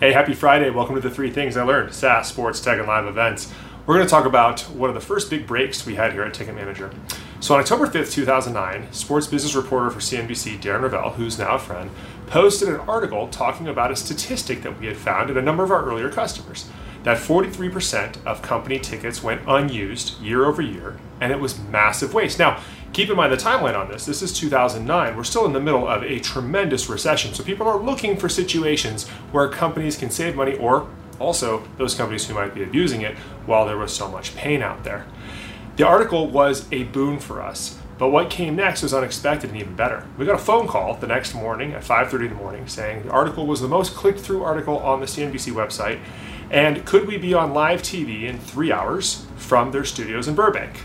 Hey, happy Friday. Welcome to the three things I learned SaaS, sports, tech, and live events. We're going to talk about one of the first big breaks we had here at Ticket Manager. So, on October 5th, 2009, sports business reporter for CNBC, Darren Rovell, who's now a friend, posted an article talking about a statistic that we had found in a number of our earlier customers that 43% of company tickets went unused year over year, and it was massive waste. Now, keep in mind the timeline on this. This is 2009. We're still in the middle of a tremendous recession, so people are looking for situations where companies can save money or also those companies who might be abusing it while there was so much pain out there. The article was a boon for us. But what came next was unexpected and even better. We got a phone call the next morning at 5:30 in the morning saying the article was the most clicked through article on the CNBC website and could we be on live TV in 3 hours from their studios in Burbank?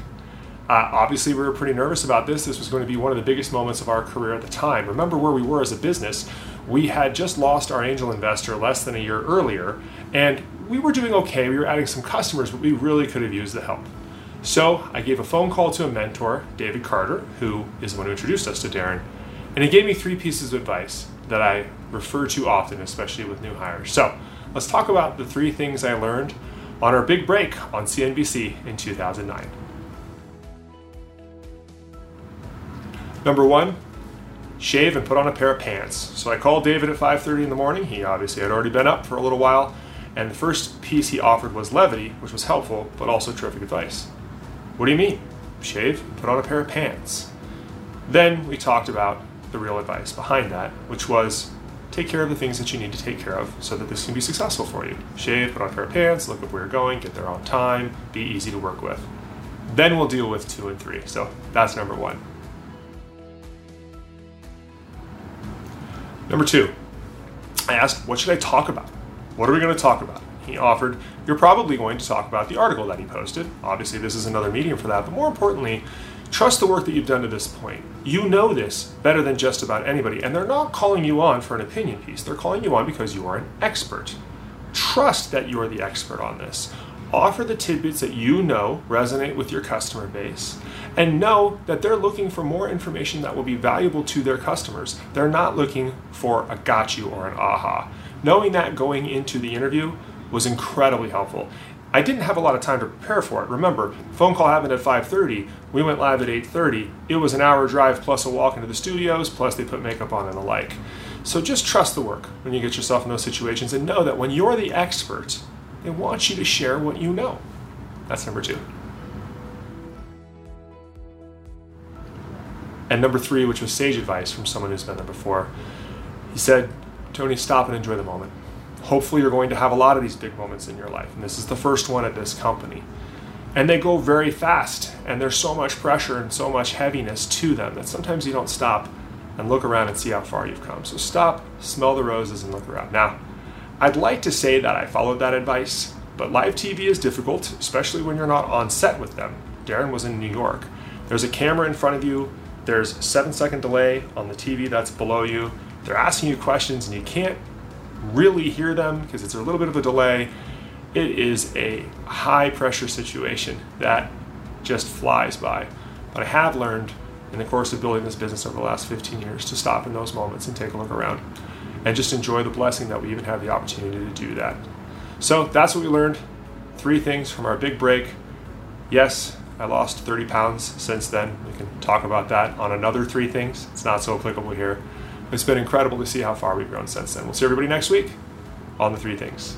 Uh, obviously, we were pretty nervous about this. This was going to be one of the biggest moments of our career at the time. Remember where we were as a business. We had just lost our angel investor less than a year earlier, and we were doing okay. We were adding some customers, but we really could have used the help. So I gave a phone call to a mentor, David Carter, who is the one who introduced us to Darren, and he gave me three pieces of advice that I refer to often, especially with new hires. So let's talk about the three things I learned on our big break on CNBC in 2009. Number one, shave and put on a pair of pants. So I called David at 5:30 in the morning. He obviously had already been up for a little while, and the first piece he offered was levity, which was helpful, but also terrific advice. What do you mean? Shave, put on a pair of pants. Then we talked about the real advice behind that, which was take care of the things that you need to take care of so that this can be successful for you. Shave, put on a pair of pants, look at where you're going, get there on time, be easy to work with. Then we'll deal with two and three. So that's number one. Number two, I asked, what should I talk about? What are we going to talk about? he offered, You're probably going to talk about the article that he posted. Obviously, this is another medium for that, but more importantly, trust the work that you've done to this point. You know this better than just about anybody, and they're not calling you on for an opinion piece. They're calling you on because you are an expert. Trust that you are the expert on this. Offer the tidbits that you know resonate with your customer base, and know that they're looking for more information that will be valuable to their customers. They're not looking for a got you or an aha. Knowing that going into the interview was incredibly helpful. I didn't have a lot of time to prepare for it. Remember, phone call happened at 5:30. We went live at 8:30. It was an hour drive plus a walk into the studios, plus they put makeup on and the like. So just trust the work when you get yourself in those situations and know that when you're the expert, they want you to share what you know. That's number 2. And number 3, which was sage advice from someone who's been there before. He said, "Tony, stop and enjoy the moment." hopefully you're going to have a lot of these big moments in your life. And this is the first one at this company. And they go very fast, and there's so much pressure and so much heaviness to them that sometimes you don't stop and look around and see how far you've come. So stop, smell the roses, and look around. Now, I'd like to say that I followed that advice, but live TV is difficult, especially when you're not on set with them. Darren was in New York. There's a camera in front of you, there's seven second delay on the TV that's below you. They're asking you questions, and you can't really hear them because it's a little bit of a delay. It is a high pressure situation that just flies by. But I have learned in the course of building this business over the last 15 years to stop in those moments and take a look around and just enjoy the blessing that we even have the opportunity to do that. So that's what we learned. Three things from our big break. Yes, I lost 30 pounds since then. We can talk about that on another three things. It's not so applicable here. It's been incredible to see how far we've grown since then. We'll see everybody next week on the three things.